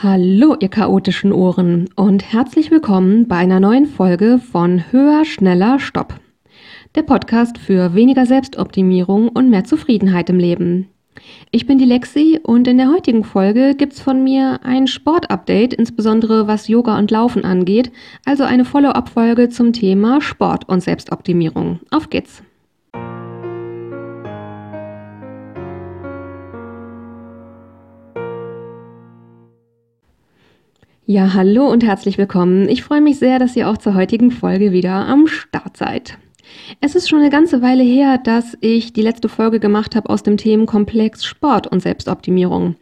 Hallo, ihr chaotischen Ohren und herzlich willkommen bei einer neuen Folge von Höher, Schneller, Stopp. Der Podcast für weniger Selbstoptimierung und mehr Zufriedenheit im Leben. Ich bin die Lexi und in der heutigen Folge gibt's von mir ein Sportupdate, insbesondere was Yoga und Laufen angeht, also eine Follow-up-Folge zum Thema Sport und Selbstoptimierung. Auf geht's! Ja, hallo und herzlich willkommen. Ich freue mich sehr, dass ihr auch zur heutigen Folge wieder am Start seid. Es ist schon eine ganze Weile her, dass ich die letzte Folge gemacht habe aus dem Themenkomplex Sport und Selbstoptimierung.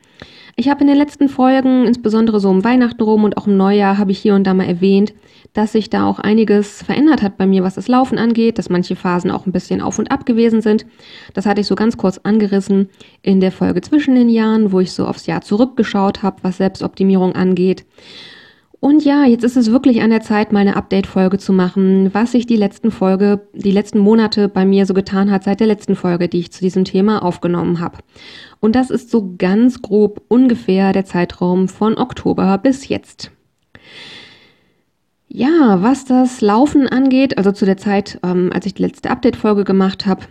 Ich habe in den letzten Folgen, insbesondere so um Weihnachten rum und auch im Neujahr, habe ich hier und da mal erwähnt, dass sich da auch einiges verändert hat bei mir, was das Laufen angeht, dass manche Phasen auch ein bisschen auf und ab gewesen sind. Das hatte ich so ganz kurz angerissen in der Folge zwischen den Jahren, wo ich so aufs Jahr zurückgeschaut habe, was Selbstoptimierung angeht. Und ja, jetzt ist es wirklich an der Zeit, mal eine Update-Folge zu machen, was sich die letzten Folge, die letzten Monate bei mir so getan hat seit der letzten Folge, die ich zu diesem Thema aufgenommen habe. Und das ist so ganz grob ungefähr der Zeitraum von Oktober bis jetzt. Ja, was das Laufen angeht, also zu der Zeit, ähm, als ich die letzte Update-Folge gemacht habe,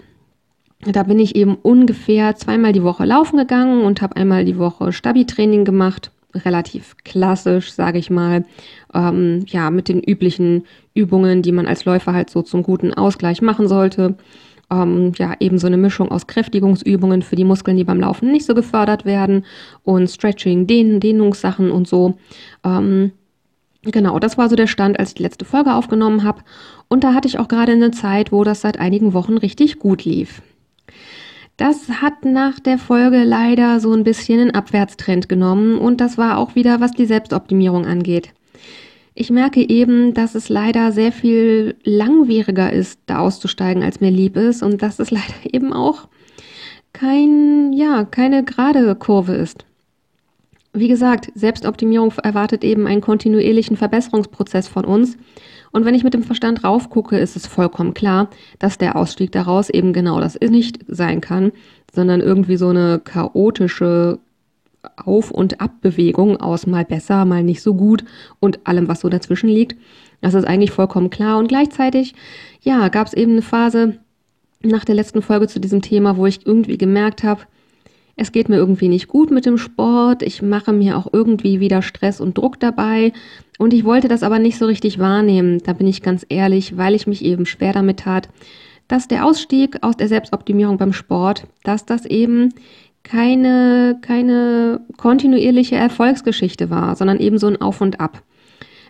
da bin ich eben ungefähr zweimal die Woche laufen gegangen und habe einmal die Woche Stabi-Training gemacht relativ klassisch, sage ich mal, ähm, ja, mit den üblichen Übungen, die man als Läufer halt so zum guten Ausgleich machen sollte. Ähm, ja, eben so eine Mischung aus Kräftigungsübungen für die Muskeln, die beim Laufen nicht so gefördert werden und Stretching, Dehn Dehnungssachen und so. Ähm, genau, das war so der Stand, als ich die letzte Folge aufgenommen habe. Und da hatte ich auch gerade eine Zeit, wo das seit einigen Wochen richtig gut lief. Das hat nach der Folge leider so ein bisschen einen Abwärtstrend genommen und das war auch wieder, was die Selbstoptimierung angeht. Ich merke eben, dass es leider sehr viel langwieriger ist, da auszusteigen, als mir lieb ist und dass es leider eben auch kein, ja, keine gerade Kurve ist. Wie gesagt, Selbstoptimierung erwartet eben einen kontinuierlichen Verbesserungsprozess von uns und wenn ich mit dem Verstand raufgucke, ist es vollkommen klar, dass der Ausstieg daraus eben genau das nicht sein kann, sondern irgendwie so eine chaotische Auf- und Abbewegung aus mal besser, mal nicht so gut und allem, was so dazwischen liegt. Das ist eigentlich vollkommen klar. Und gleichzeitig, ja, gab es eben eine Phase nach der letzten Folge zu diesem Thema, wo ich irgendwie gemerkt habe, es geht mir irgendwie nicht gut mit dem Sport, ich mache mir auch irgendwie wieder Stress und Druck dabei. Und ich wollte das aber nicht so richtig wahrnehmen, da bin ich ganz ehrlich, weil ich mich eben schwer damit tat, dass der Ausstieg aus der Selbstoptimierung beim Sport, dass das eben keine, keine kontinuierliche Erfolgsgeschichte war, sondern eben so ein Auf und Ab.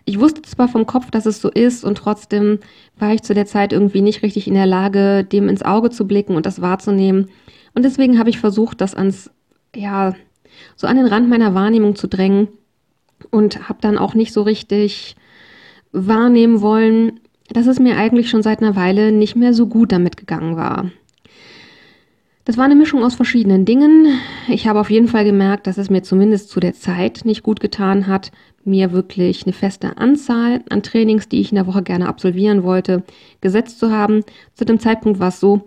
Ich wusste zwar vom Kopf, dass es so ist und trotzdem war ich zu der Zeit irgendwie nicht richtig in der Lage, dem ins Auge zu blicken und das wahrzunehmen und deswegen habe ich versucht, das ans, ja, so an den Rand meiner Wahrnehmung zu drängen und habe dann auch nicht so richtig wahrnehmen wollen, dass es mir eigentlich schon seit einer Weile nicht mehr so gut damit gegangen war. Das war eine Mischung aus verschiedenen Dingen. Ich habe auf jeden Fall gemerkt, dass es mir zumindest zu der Zeit nicht gut getan hat, mir wirklich eine feste Anzahl an Trainings, die ich in der Woche gerne absolvieren wollte, gesetzt zu haben. Zu dem Zeitpunkt war es so,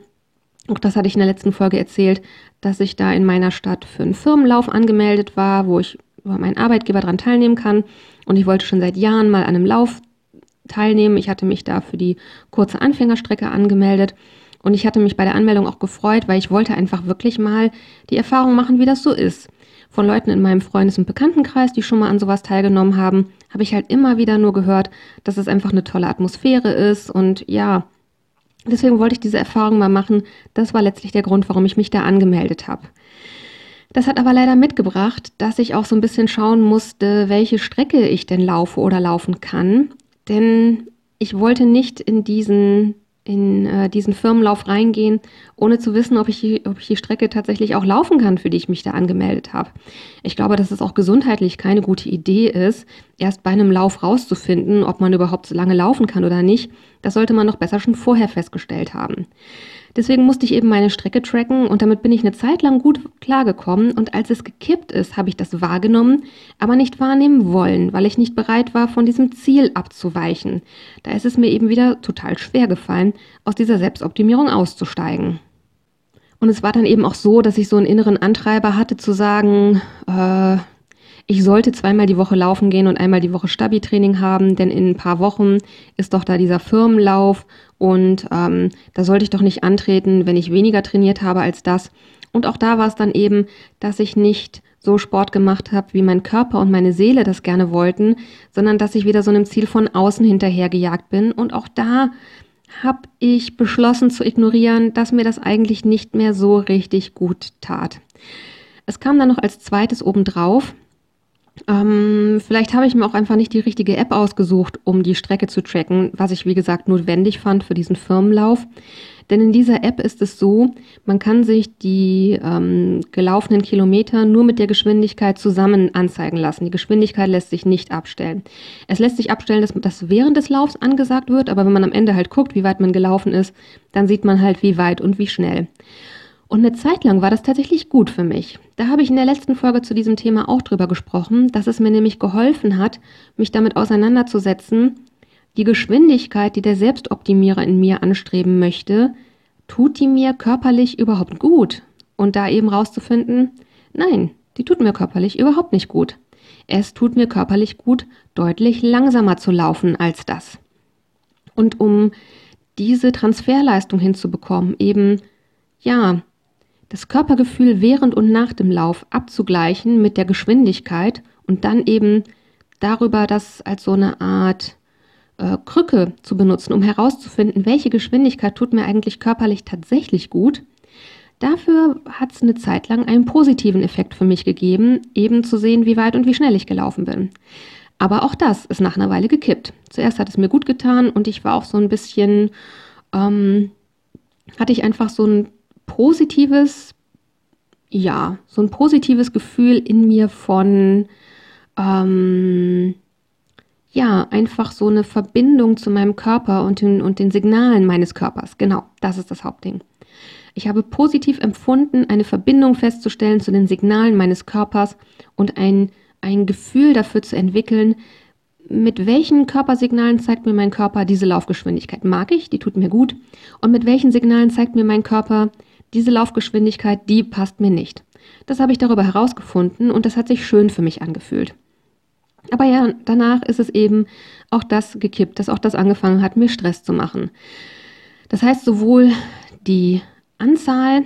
auch das hatte ich in der letzten Folge erzählt, dass ich da in meiner Stadt für einen Firmenlauf angemeldet war, wo ich über meinen Arbeitgeber daran teilnehmen kann. Und ich wollte schon seit Jahren mal an einem Lauf teilnehmen. Ich hatte mich da für die kurze Anfängerstrecke angemeldet. Und ich hatte mich bei der Anmeldung auch gefreut, weil ich wollte einfach wirklich mal die Erfahrung machen, wie das so ist. Von Leuten in meinem Freundes- und Bekanntenkreis, die schon mal an sowas teilgenommen haben, habe ich halt immer wieder nur gehört, dass es einfach eine tolle Atmosphäre ist und ja, Deswegen wollte ich diese Erfahrung mal machen. Das war letztlich der Grund, warum ich mich da angemeldet habe. Das hat aber leider mitgebracht, dass ich auch so ein bisschen schauen musste, welche Strecke ich denn laufe oder laufen kann. Denn ich wollte nicht in diesen in äh, diesen Firmenlauf reingehen, ohne zu wissen, ob ich, ob ich die Strecke tatsächlich auch laufen kann, für die ich mich da angemeldet habe. Ich glaube, dass es auch gesundheitlich keine gute Idee ist, erst bei einem Lauf rauszufinden, ob man überhaupt so lange laufen kann oder nicht. Das sollte man noch besser schon vorher festgestellt haben. Deswegen musste ich eben meine Strecke tracken und damit bin ich eine Zeit lang gut klargekommen und als es gekippt ist, habe ich das wahrgenommen, aber nicht wahrnehmen wollen, weil ich nicht bereit war, von diesem Ziel abzuweichen. Da ist es mir eben wieder total schwer gefallen, aus dieser Selbstoptimierung auszusteigen. Und es war dann eben auch so, dass ich so einen inneren Antreiber hatte zu sagen, äh, ich sollte zweimal die Woche laufen gehen und einmal die Woche Stabi-Training haben, denn in ein paar Wochen ist doch da dieser Firmenlauf und ähm, da sollte ich doch nicht antreten, wenn ich weniger trainiert habe als das. Und auch da war es dann eben, dass ich nicht so Sport gemacht habe, wie mein Körper und meine Seele das gerne wollten, sondern dass ich wieder so einem Ziel von außen hinterhergejagt bin. Und auch da habe ich beschlossen zu ignorieren, dass mir das eigentlich nicht mehr so richtig gut tat. Es kam dann noch als zweites obendrauf. Ähm, vielleicht habe ich mir auch einfach nicht die richtige App ausgesucht, um die Strecke zu tracken, was ich wie gesagt notwendig fand für diesen Firmenlauf. Denn in dieser App ist es so, man kann sich die ähm, gelaufenen Kilometer nur mit der Geschwindigkeit zusammen anzeigen lassen. Die Geschwindigkeit lässt sich nicht abstellen. Es lässt sich abstellen, dass das während des Laufs angesagt wird, aber wenn man am Ende halt guckt, wie weit man gelaufen ist, dann sieht man halt, wie weit und wie schnell. Und eine Zeit lang war das tatsächlich gut für mich. Da habe ich in der letzten Folge zu diesem Thema auch drüber gesprochen, dass es mir nämlich geholfen hat, mich damit auseinanderzusetzen, die Geschwindigkeit, die der Selbstoptimierer in mir anstreben möchte, tut die mir körperlich überhaupt gut? Und da eben rauszufinden, nein, die tut mir körperlich überhaupt nicht gut. Es tut mir körperlich gut, deutlich langsamer zu laufen als das. Und um diese Transferleistung hinzubekommen, eben, ja, das Körpergefühl während und nach dem Lauf abzugleichen mit der Geschwindigkeit und dann eben darüber das als so eine Art äh, Krücke zu benutzen, um herauszufinden, welche Geschwindigkeit tut mir eigentlich körperlich tatsächlich gut. Dafür hat es eine Zeit lang einen positiven Effekt für mich gegeben, eben zu sehen, wie weit und wie schnell ich gelaufen bin. Aber auch das ist nach einer Weile gekippt. Zuerst hat es mir gut getan und ich war auch so ein bisschen, ähm, hatte ich einfach so ein positives, ja, so ein positives Gefühl in mir von, ähm, ja, einfach so eine Verbindung zu meinem Körper und den, und den Signalen meines Körpers. Genau, das ist das Hauptding. Ich habe positiv empfunden, eine Verbindung festzustellen zu den Signalen meines Körpers und ein, ein Gefühl dafür zu entwickeln, mit welchen Körpersignalen zeigt mir mein Körper diese Laufgeschwindigkeit? Mag ich, die tut mir gut. Und mit welchen Signalen zeigt mir mein Körper, diese Laufgeschwindigkeit, die passt mir nicht. Das habe ich darüber herausgefunden und das hat sich schön für mich angefühlt. Aber ja, danach ist es eben auch das gekippt, dass auch das angefangen hat, mir Stress zu machen. Das heißt, sowohl die Anzahl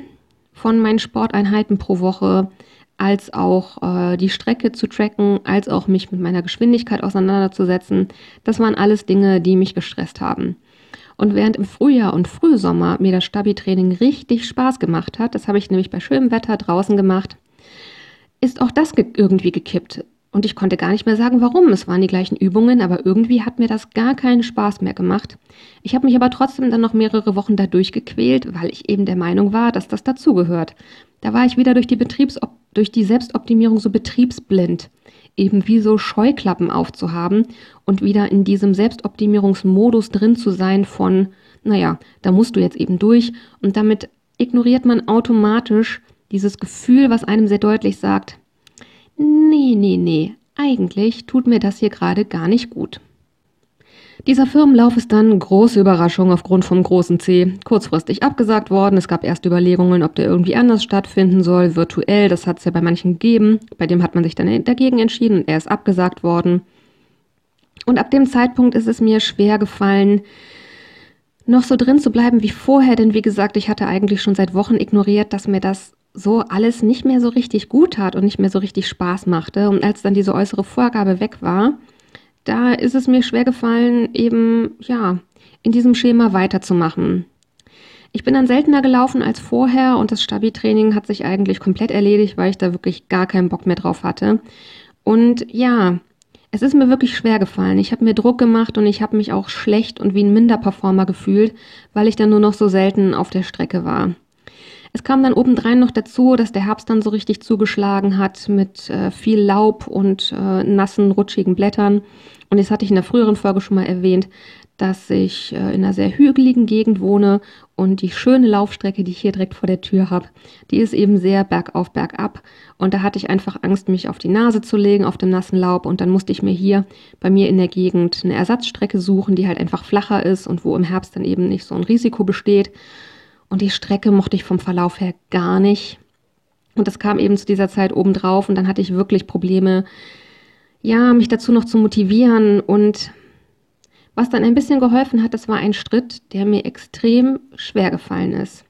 von meinen Sporteinheiten pro Woche, als auch äh, die Strecke zu tracken, als auch mich mit meiner Geschwindigkeit auseinanderzusetzen, das waren alles Dinge, die mich gestresst haben. Und während im Frühjahr und Frühsommer mir das Stabi-Training richtig Spaß gemacht hat, das habe ich nämlich bei schönem Wetter draußen gemacht, ist auch das ge irgendwie gekippt. Und ich konnte gar nicht mehr sagen, warum. Es waren die gleichen Übungen, aber irgendwie hat mir das gar keinen Spaß mehr gemacht. Ich habe mich aber trotzdem dann noch mehrere Wochen da durchgequält, weil ich eben der Meinung war, dass das dazugehört. Da war ich wieder durch die, Betriebsop durch die Selbstoptimierung so betriebsblind, eben wie so Scheuklappen aufzuhaben und wieder in diesem Selbstoptimierungsmodus drin zu sein von, naja, da musst du jetzt eben durch. Und damit ignoriert man automatisch dieses Gefühl, was einem sehr deutlich sagt, nee, nee, nee, eigentlich tut mir das hier gerade gar nicht gut. Dieser Firmenlauf ist dann große Überraschung aufgrund vom großen C kurzfristig abgesagt worden. Es gab erst Überlegungen, ob der irgendwie anders stattfinden soll, virtuell. Das hat es ja bei manchen gegeben. Bei dem hat man sich dann dagegen entschieden und er ist abgesagt worden. Und ab dem Zeitpunkt ist es mir schwer gefallen, noch so drin zu bleiben wie vorher, denn wie gesagt, ich hatte eigentlich schon seit Wochen ignoriert, dass mir das so alles nicht mehr so richtig gut tat und nicht mehr so richtig Spaß machte. Und als dann diese äußere Vorgabe weg war, da ist es mir schwer gefallen, eben, ja, in diesem Schema weiterzumachen. Ich bin dann seltener gelaufen als vorher und das Stabi-Training hat sich eigentlich komplett erledigt, weil ich da wirklich gar keinen Bock mehr drauf hatte. Und ja, es ist mir wirklich schwer gefallen. Ich habe mir Druck gemacht und ich habe mich auch schlecht und wie ein Minderperformer gefühlt, weil ich dann nur noch so selten auf der Strecke war. Es kam dann obendrein noch dazu, dass der Herbst dann so richtig zugeschlagen hat mit äh, viel Laub und äh, nassen, rutschigen Blättern. Und das hatte ich in der früheren Folge schon mal erwähnt, dass ich äh, in einer sehr hügeligen Gegend wohne und die schöne Laufstrecke, die ich hier direkt vor der Tür habe, die ist eben sehr bergauf, bergab. Und da hatte ich einfach Angst, mich auf die Nase zu legen, auf dem nassen Laub. Und dann musste ich mir hier bei mir in der Gegend eine Ersatzstrecke suchen, die halt einfach flacher ist und wo im Herbst dann eben nicht so ein Risiko besteht. Und die Strecke mochte ich vom Verlauf her gar nicht. Und das kam eben zu dieser Zeit obendrauf und dann hatte ich wirklich Probleme, ja, mich dazu noch zu motivieren. Und was dann ein bisschen geholfen hat, das war ein Schritt, der mir extrem schwer gefallen ist.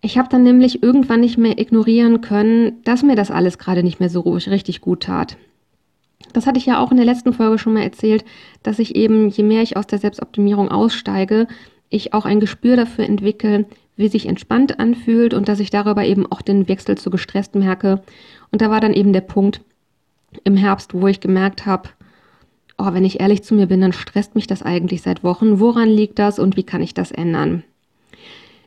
Ich habe dann nämlich irgendwann nicht mehr ignorieren können, dass mir das alles gerade nicht mehr so richtig gut tat. Das hatte ich ja auch in der letzten Folge schon mal erzählt, dass ich eben, je mehr ich aus der Selbstoptimierung aussteige, ich auch ein Gespür dafür entwickle, wie sich entspannt anfühlt und dass ich darüber eben auch den Wechsel zu gestresst merke. Und da war dann eben der Punkt im Herbst, wo ich gemerkt habe, oh, wenn ich ehrlich zu mir bin, dann stresst mich das eigentlich seit Wochen. Woran liegt das und wie kann ich das ändern?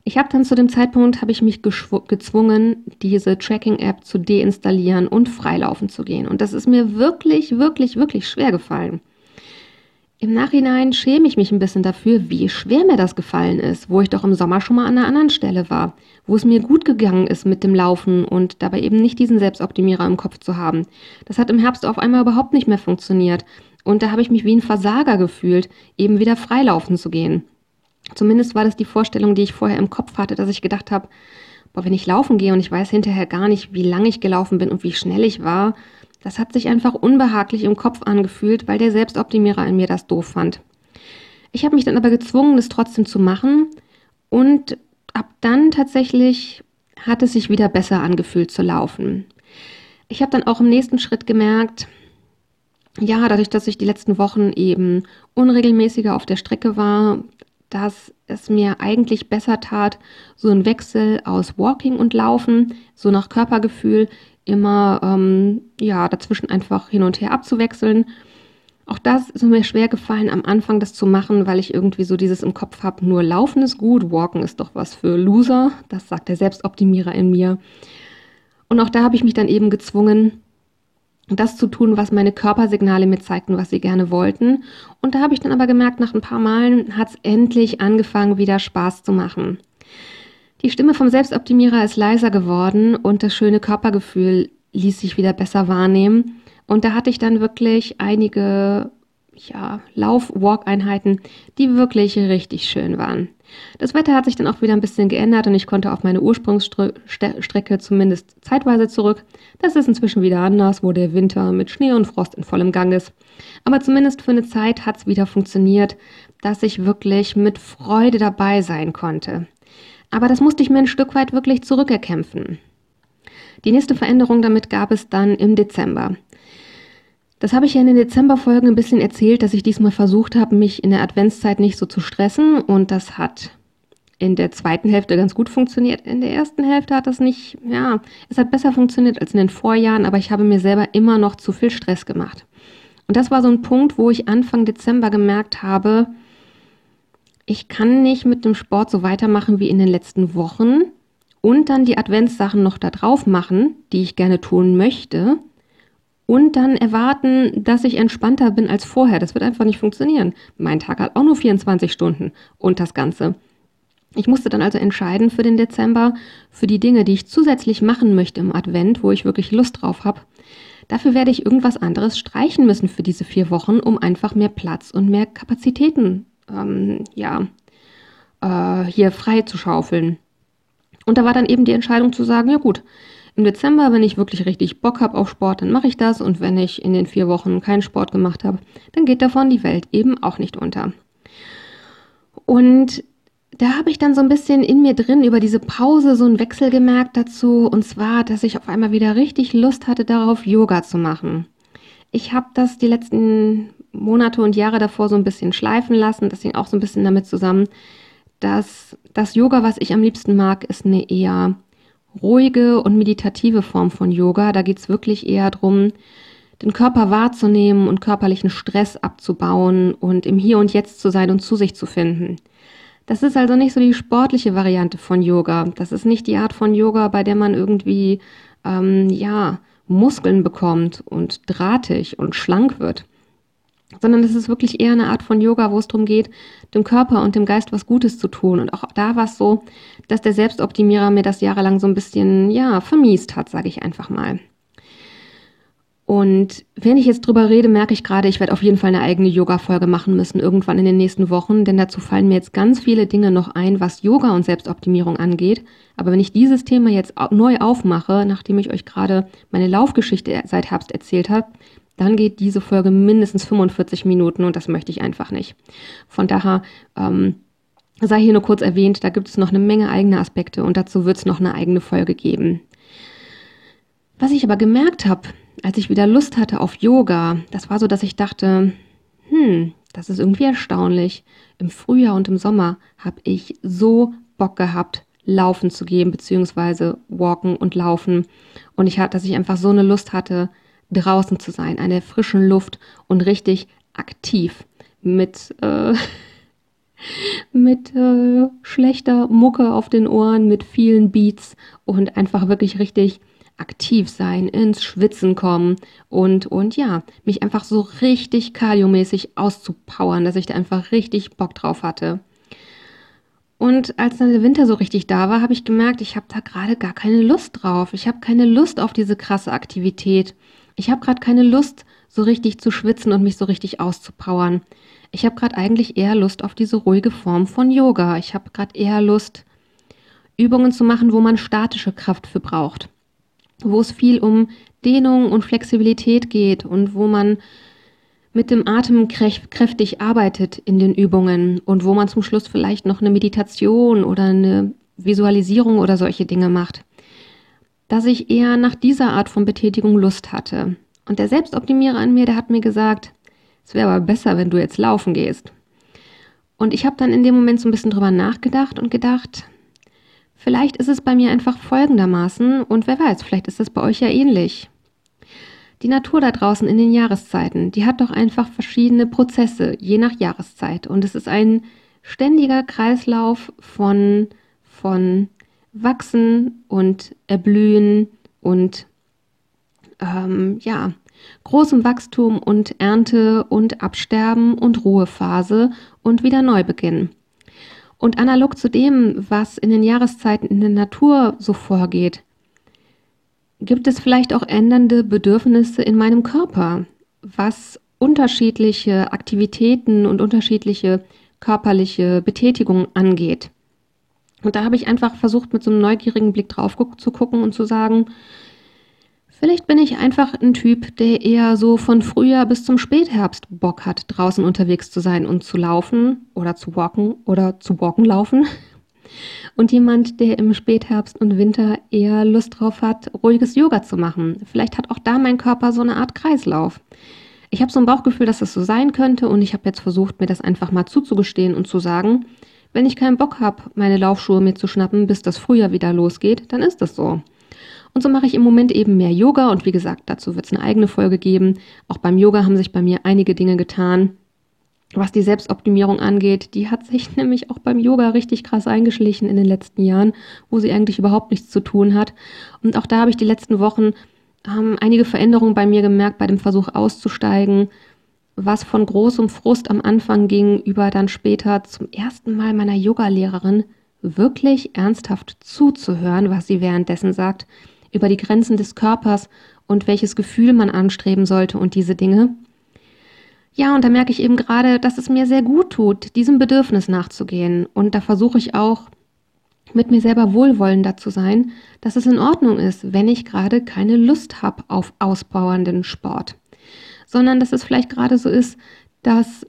Ich habe dann zu dem Zeitpunkt, habe ich mich gezwungen, diese Tracking-App zu deinstallieren und freilaufen zu gehen. Und das ist mir wirklich, wirklich, wirklich schwer gefallen. Im Nachhinein schäme ich mich ein bisschen dafür, wie schwer mir das gefallen ist, wo ich doch im Sommer schon mal an einer anderen Stelle war, wo es mir gut gegangen ist mit dem Laufen und dabei eben nicht diesen Selbstoptimierer im Kopf zu haben. Das hat im Herbst auf einmal überhaupt nicht mehr funktioniert. Und da habe ich mich wie ein Versager gefühlt, eben wieder freilaufen zu gehen. Zumindest war das die Vorstellung, die ich vorher im Kopf hatte, dass ich gedacht habe, boah, wenn ich laufen gehe und ich weiß hinterher gar nicht, wie lange ich gelaufen bin und wie schnell ich war, das hat sich einfach unbehaglich im Kopf angefühlt, weil der Selbstoptimierer in mir das doof fand. Ich habe mich dann aber gezwungen, das trotzdem zu machen und ab dann tatsächlich hat es sich wieder besser angefühlt zu laufen. Ich habe dann auch im nächsten Schritt gemerkt, ja, dadurch, dass ich die letzten Wochen eben unregelmäßiger auf der Strecke war, dass es mir eigentlich besser tat, so ein Wechsel aus Walking und Laufen, so nach Körpergefühl, immer ähm, ja dazwischen einfach hin und her abzuwechseln. Auch das ist mir schwer gefallen, am Anfang das zu machen, weil ich irgendwie so dieses im Kopf habe, nur Laufen ist gut, Walken ist doch was für Loser. Das sagt der Selbstoptimierer in mir. Und auch da habe ich mich dann eben gezwungen, das zu tun, was meine Körpersignale mir zeigten, was sie gerne wollten. Und da habe ich dann aber gemerkt, nach ein paar Malen hat es endlich angefangen, wieder Spaß zu machen. Die Stimme vom Selbstoptimierer ist leiser geworden und das schöne Körpergefühl ließ sich wieder besser wahrnehmen. Und da hatte ich dann wirklich einige ja, Lauf-Walk-Einheiten, die wirklich richtig schön waren. Das Wetter hat sich dann auch wieder ein bisschen geändert und ich konnte auf meine Ursprungsstrecke zumindest zeitweise zurück. Das ist inzwischen wieder anders, wo der Winter mit Schnee und Frost in vollem Gang ist. Aber zumindest für eine Zeit hat es wieder funktioniert, dass ich wirklich mit Freude dabei sein konnte. Aber das musste ich mir ein Stück weit wirklich zurückerkämpfen. Die nächste Veränderung damit gab es dann im Dezember. Das habe ich ja in den Dezemberfolgen ein bisschen erzählt, dass ich diesmal versucht habe, mich in der Adventszeit nicht so zu stressen und das hat in der zweiten Hälfte ganz gut funktioniert. In der ersten Hälfte hat das nicht, ja, es hat besser funktioniert als in den Vorjahren, aber ich habe mir selber immer noch zu viel Stress gemacht. Und das war so ein Punkt, wo ich Anfang Dezember gemerkt habe, ich kann nicht mit dem Sport so weitermachen wie in den letzten Wochen und dann die Adventssachen noch da drauf machen, die ich gerne tun möchte und dann erwarten, dass ich entspannter bin als vorher. Das wird einfach nicht funktionieren. Mein Tag hat auch nur 24 Stunden und das Ganze. Ich musste dann also entscheiden für den Dezember, für die Dinge, die ich zusätzlich machen möchte im Advent, wo ich wirklich Lust drauf habe. Dafür werde ich irgendwas anderes streichen müssen für diese vier Wochen, um einfach mehr Platz und mehr Kapazitäten ähm, ja, äh, hier frei zu schaufeln. Und da war dann eben die Entscheidung zu sagen, ja gut, im Dezember, wenn ich wirklich richtig Bock habe auf Sport, dann mache ich das. Und wenn ich in den vier Wochen keinen Sport gemacht habe, dann geht davon die Welt eben auch nicht unter. Und da habe ich dann so ein bisschen in mir drin über diese Pause so einen Wechsel gemerkt dazu. Und zwar, dass ich auf einmal wieder richtig Lust hatte darauf, Yoga zu machen. Ich habe das die letzten Monate und Jahre davor so ein bisschen schleifen lassen. Das hing auch so ein bisschen damit zusammen, dass das Yoga, was ich am liebsten mag, ist eine eher ruhige und meditative Form von Yoga. Da geht es wirklich eher darum, den Körper wahrzunehmen und körperlichen Stress abzubauen und im Hier und Jetzt zu sein und zu sich zu finden. Das ist also nicht so die sportliche Variante von Yoga. Das ist nicht die Art von Yoga, bei der man irgendwie ähm, ja Muskeln bekommt und drahtig und schlank wird sondern es ist wirklich eher eine Art von Yoga, wo es darum geht, dem Körper und dem Geist was Gutes zu tun. Und auch da war es so, dass der Selbstoptimierer mir das jahrelang so ein bisschen, ja, vermiest hat, sage ich einfach mal. Und wenn ich jetzt drüber rede, merke ich gerade, ich werde auf jeden Fall eine eigene Yoga-Folge machen müssen, irgendwann in den nächsten Wochen, denn dazu fallen mir jetzt ganz viele Dinge noch ein, was Yoga und Selbstoptimierung angeht. Aber wenn ich dieses Thema jetzt neu aufmache, nachdem ich euch gerade meine Laufgeschichte seit Herbst erzählt habe, dann geht diese Folge mindestens 45 Minuten und das möchte ich einfach nicht. Von daher ähm, sei hier nur kurz erwähnt, da gibt es noch eine Menge eigene Aspekte und dazu wird es noch eine eigene Folge geben. Was ich aber gemerkt habe, als ich wieder Lust hatte auf Yoga, das war so, dass ich dachte, hm, das ist irgendwie erstaunlich. Im Frühjahr und im Sommer habe ich so Bock gehabt, laufen zu gehen, beziehungsweise walken und laufen. Und ich hatte, dass ich einfach so eine Lust hatte, draußen zu sein, an der frischen Luft und richtig aktiv mit, äh, mit äh, schlechter Mucke auf den Ohren, mit vielen Beats und einfach wirklich richtig aktiv sein, ins Schwitzen kommen und, und ja, mich einfach so richtig kardiomäßig auszupowern, dass ich da einfach richtig Bock drauf hatte. Und als dann der Winter so richtig da war, habe ich gemerkt, ich habe da gerade gar keine Lust drauf. Ich habe keine Lust auf diese krasse Aktivität. Ich habe gerade keine Lust, so richtig zu schwitzen und mich so richtig auszupowern. Ich habe gerade eigentlich eher Lust auf diese ruhige Form von Yoga. Ich habe gerade eher Lust, Übungen zu machen, wo man statische Kraft für braucht. Wo es viel um Dehnung und Flexibilität geht und wo man mit dem Atem kräftig arbeitet in den Übungen und wo man zum Schluss vielleicht noch eine Meditation oder eine Visualisierung oder solche Dinge macht, dass ich eher nach dieser Art von Betätigung Lust hatte. Und der Selbstoptimierer an mir, der hat mir gesagt, es wäre aber besser, wenn du jetzt laufen gehst. Und ich habe dann in dem Moment so ein bisschen drüber nachgedacht und gedacht, vielleicht ist es bei mir einfach folgendermaßen und wer weiß, vielleicht ist es bei euch ja ähnlich. Die Natur da draußen in den Jahreszeiten, die hat doch einfach verschiedene Prozesse, je nach Jahreszeit. Und es ist ein ständiger Kreislauf von, von Wachsen und Erblühen und ähm, ja, großem Wachstum und Ernte und Absterben und Ruhephase und wieder Neubeginn. Und analog zu dem, was in den Jahreszeiten in der Natur so vorgeht, Gibt es vielleicht auch ändernde Bedürfnisse in meinem Körper, was unterschiedliche Aktivitäten und unterschiedliche körperliche Betätigungen angeht? Und da habe ich einfach versucht, mit so einem neugierigen Blick drauf zu gucken und zu sagen, vielleicht bin ich einfach ein Typ, der eher so von Frühjahr bis zum Spätherbst Bock hat, draußen unterwegs zu sein und zu laufen oder zu walken oder zu walken laufen und jemand, der im Spätherbst und Winter eher Lust drauf hat, ruhiges Yoga zu machen. Vielleicht hat auch da mein Körper so eine Art Kreislauf. Ich habe so ein Bauchgefühl, dass das so sein könnte und ich habe jetzt versucht, mir das einfach mal zuzugestehen und zu sagen, wenn ich keinen Bock habe, meine Laufschuhe mir zu schnappen, bis das Frühjahr wieder losgeht, dann ist das so. Und so mache ich im Moment eben mehr Yoga und wie gesagt, dazu wird es eine eigene Folge geben. Auch beim Yoga haben sich bei mir einige Dinge getan was die Selbstoptimierung angeht, die hat sich nämlich auch beim Yoga richtig krass eingeschlichen in den letzten Jahren, wo sie eigentlich überhaupt nichts zu tun hat. Und auch da habe ich die letzten Wochen ähm, einige Veränderungen bei mir gemerkt, bei dem Versuch auszusteigen, was von großem Frust am Anfang ging, über dann später zum ersten Mal meiner Yogalehrerin wirklich ernsthaft zuzuhören, was sie währenddessen sagt, über die Grenzen des Körpers und welches Gefühl man anstreben sollte und diese Dinge. Ja, und da merke ich eben gerade, dass es mir sehr gut tut, diesem Bedürfnis nachzugehen. Und da versuche ich auch, mit mir selber wohlwollender zu sein, dass es in Ordnung ist, wenn ich gerade keine Lust habe auf auspowernden Sport. Sondern dass es vielleicht gerade so ist, dass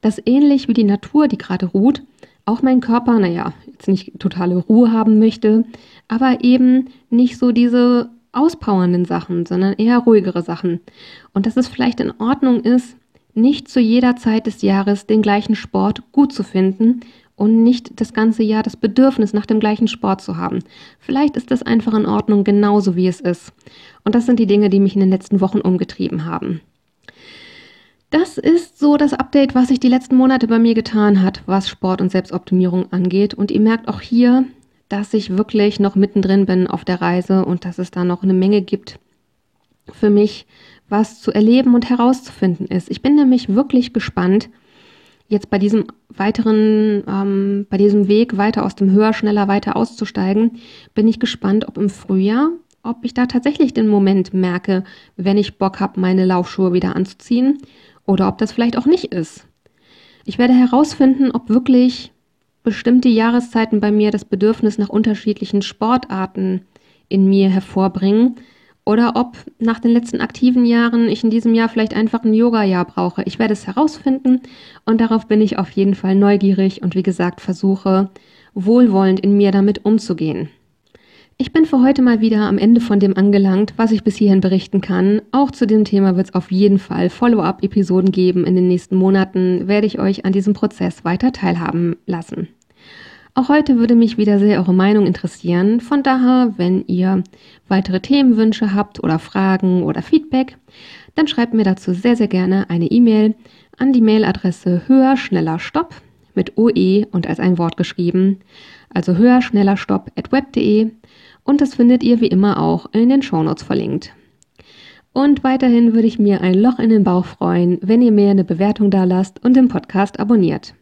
das ähnlich wie die Natur, die gerade ruht, auch mein Körper, naja, jetzt nicht totale Ruhe haben möchte, aber eben nicht so diese auspowernden Sachen, sondern eher ruhigere Sachen. Und dass es vielleicht in Ordnung ist, nicht zu jeder Zeit des Jahres den gleichen Sport gut zu finden und nicht das ganze Jahr das Bedürfnis nach dem gleichen Sport zu haben. Vielleicht ist das einfach in Ordnung, genauso wie es ist. Und das sind die Dinge, die mich in den letzten Wochen umgetrieben haben. Das ist so das Update, was sich die letzten Monate bei mir getan hat, was Sport und Selbstoptimierung angeht. Und ihr merkt auch hier, dass ich wirklich noch mittendrin bin auf der Reise und dass es da noch eine Menge gibt für mich, was zu erleben und herauszufinden ist. Ich bin nämlich wirklich gespannt, jetzt bei diesem weiteren, ähm, bei diesem Weg weiter aus dem Höher, schneller, weiter auszusteigen, bin ich gespannt, ob im Frühjahr, ob ich da tatsächlich den Moment merke, wenn ich Bock habe, meine Laufschuhe wieder anzuziehen oder ob das vielleicht auch nicht ist. Ich werde herausfinden, ob wirklich bestimmte Jahreszeiten bei mir das Bedürfnis nach unterschiedlichen Sportarten in mir hervorbringen oder ob nach den letzten aktiven Jahren ich in diesem Jahr vielleicht einfach ein Yoga-Jahr brauche. Ich werde es herausfinden und darauf bin ich auf jeden Fall neugierig und wie gesagt versuche wohlwollend in mir damit umzugehen. Ich bin für heute mal wieder am Ende von dem angelangt, was ich bis hierhin berichten kann. Auch zu dem Thema wird es auf jeden Fall Follow-up-Episoden geben. In den nächsten Monaten werde ich euch an diesem Prozess weiter teilhaben lassen. Auch heute würde mich wieder sehr eure Meinung interessieren. Von daher, wenn ihr weitere Themenwünsche habt oder Fragen oder Feedback, dann schreibt mir dazu sehr, sehr gerne eine E-Mail an die Mailadresse höher, schneller, stopp mit OE und als ein Wort geschrieben. Also höher, schneller, stopp at web.de und das findet ihr wie immer auch in den Shownotes verlinkt. Und weiterhin würde ich mir ein Loch in den Bauch freuen, wenn ihr mir eine Bewertung da lasst und den Podcast abonniert.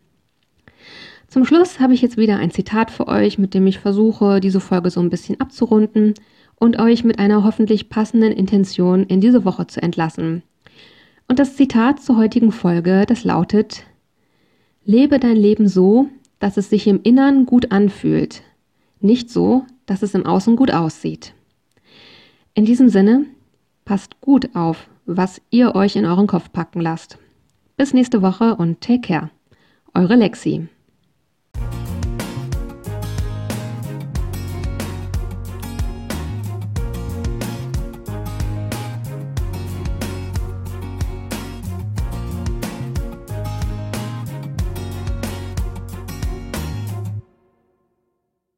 Zum Schluss habe ich jetzt wieder ein Zitat für euch, mit dem ich versuche, diese Folge so ein bisschen abzurunden und euch mit einer hoffentlich passenden Intention in diese Woche zu entlassen. Und das Zitat zur heutigen Folge, das lautet, Lebe dein Leben so, dass es sich im Innern gut anfühlt, nicht so, dass es im Außen gut aussieht. In diesem Sinne, passt gut auf, was ihr euch in euren Kopf packen lasst. Bis nächste Woche und take care. Eure Lexi.